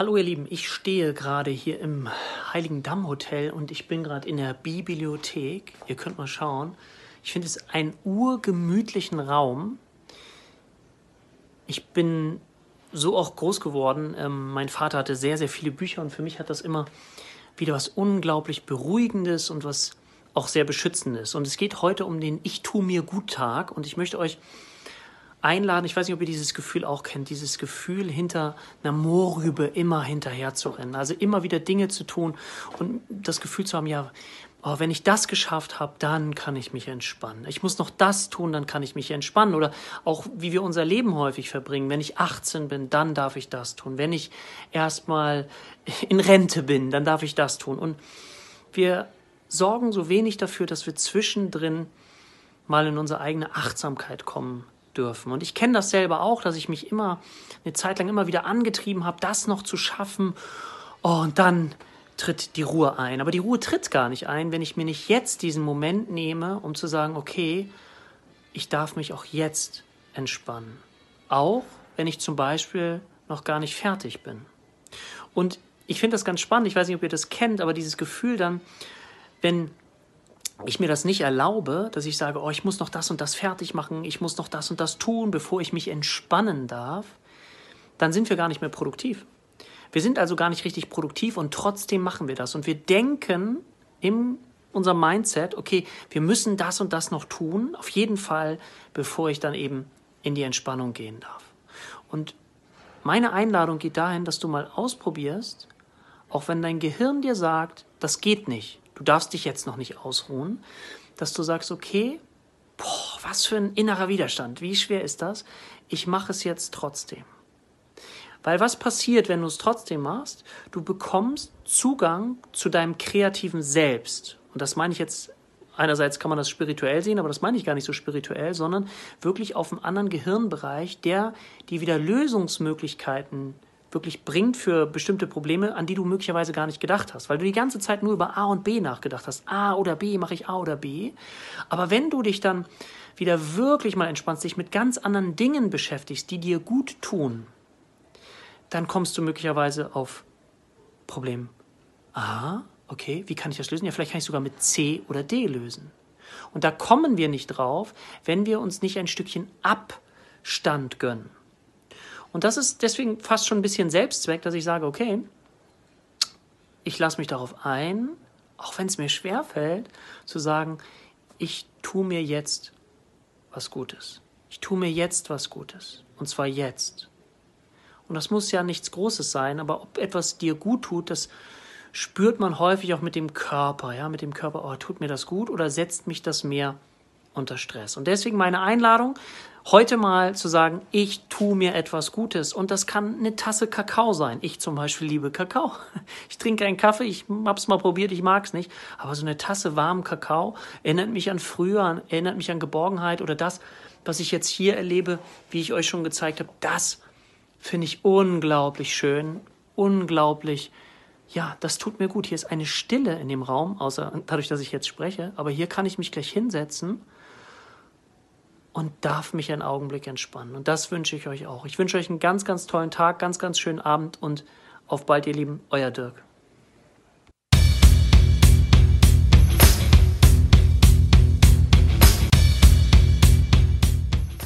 Hallo ihr Lieben, ich stehe gerade hier im Heiligen Damm Hotel und ich bin gerade in der Bibliothek. Ihr könnt mal schauen. Ich finde es einen urgemütlichen Raum. Ich bin so auch groß geworden. Ähm, mein Vater hatte sehr, sehr viele Bücher und für mich hat das immer wieder was unglaublich Beruhigendes und was auch sehr Beschützendes. Und es geht heute um den Ich tu mir gut Tag und ich möchte euch einladen. Ich weiß nicht, ob ihr dieses Gefühl auch kennt, dieses Gefühl, hinter einer Moorrübe immer hinterher zu rennen. Also immer wieder Dinge zu tun und das Gefühl zu haben, ja, oh, wenn ich das geschafft habe, dann kann ich mich entspannen. Ich muss noch das tun, dann kann ich mich entspannen. Oder auch, wie wir unser Leben häufig verbringen. Wenn ich 18 bin, dann darf ich das tun. Wenn ich erstmal in Rente bin, dann darf ich das tun. Und wir sorgen so wenig dafür, dass wir zwischendrin mal in unsere eigene Achtsamkeit kommen dürfen. Und ich kenne das selber auch, dass ich mich immer eine Zeit lang immer wieder angetrieben habe, das noch zu schaffen. Oh, und dann tritt die Ruhe ein. Aber die Ruhe tritt gar nicht ein, wenn ich mir nicht jetzt diesen Moment nehme, um zu sagen, okay, ich darf mich auch jetzt entspannen. Auch wenn ich zum Beispiel noch gar nicht fertig bin. Und ich finde das ganz spannend, ich weiß nicht, ob ihr das kennt, aber dieses Gefühl dann, wenn ich mir das nicht erlaube, dass ich sage, oh, ich muss noch das und das fertig machen, ich muss noch das und das tun, bevor ich mich entspannen darf, dann sind wir gar nicht mehr produktiv. Wir sind also gar nicht richtig produktiv und trotzdem machen wir das. Und wir denken in unserem Mindset, okay, wir müssen das und das noch tun, auf jeden Fall, bevor ich dann eben in die Entspannung gehen darf. Und meine Einladung geht dahin, dass du mal ausprobierst, auch wenn dein Gehirn dir sagt, das geht nicht, du darfst dich jetzt noch nicht ausruhen, dass du sagst, okay, boah, was für ein innerer Widerstand, wie schwer ist das? Ich mache es jetzt trotzdem. Weil was passiert, wenn du es trotzdem machst? Du bekommst Zugang zu deinem kreativen Selbst. Und das meine ich jetzt, einerseits kann man das spirituell sehen, aber das meine ich gar nicht so spirituell, sondern wirklich auf einem anderen Gehirnbereich, der die wieder Lösungsmöglichkeiten wirklich bringt für bestimmte Probleme, an die du möglicherweise gar nicht gedacht hast, weil du die ganze Zeit nur über A und B nachgedacht hast. A oder B, mache ich A oder B. Aber wenn du dich dann wieder wirklich mal entspannst, dich mit ganz anderen Dingen beschäftigst, die dir gut tun, dann kommst du möglicherweise auf Problem A, okay, wie kann ich das lösen? Ja, vielleicht kann ich sogar mit C oder D lösen. Und da kommen wir nicht drauf, wenn wir uns nicht ein Stückchen Abstand gönnen. Und das ist deswegen fast schon ein bisschen Selbstzweck, dass ich sage, okay, ich lasse mich darauf ein, auch wenn es mir schwer fällt, zu sagen, ich tue mir jetzt was Gutes. Ich tue mir jetzt was Gutes. Und zwar jetzt. Und das muss ja nichts Großes sein, aber ob etwas dir gut tut, das spürt man häufig auch mit dem Körper, ja, mit dem Körper, oh, tut mir das gut oder setzt mich das mehr unter Stress. Und deswegen meine Einladung, heute mal zu sagen, ich tue mir etwas Gutes. Und das kann eine Tasse Kakao sein. Ich zum Beispiel liebe Kakao. Ich trinke einen Kaffee, ich hab's mal probiert, ich mag's nicht. Aber so eine Tasse warmen Kakao erinnert mich an früher, erinnert mich an Geborgenheit oder das, was ich jetzt hier erlebe, wie ich euch schon gezeigt habe, das finde ich unglaublich schön, unglaublich ja, das tut mir gut. Hier ist eine Stille in dem Raum, außer dadurch, dass ich jetzt spreche. Aber hier kann ich mich gleich hinsetzen und darf mich einen Augenblick entspannen. Und das wünsche ich euch auch. Ich wünsche euch einen ganz, ganz tollen Tag, ganz, ganz schönen Abend und auf bald, ihr Lieben, euer Dirk.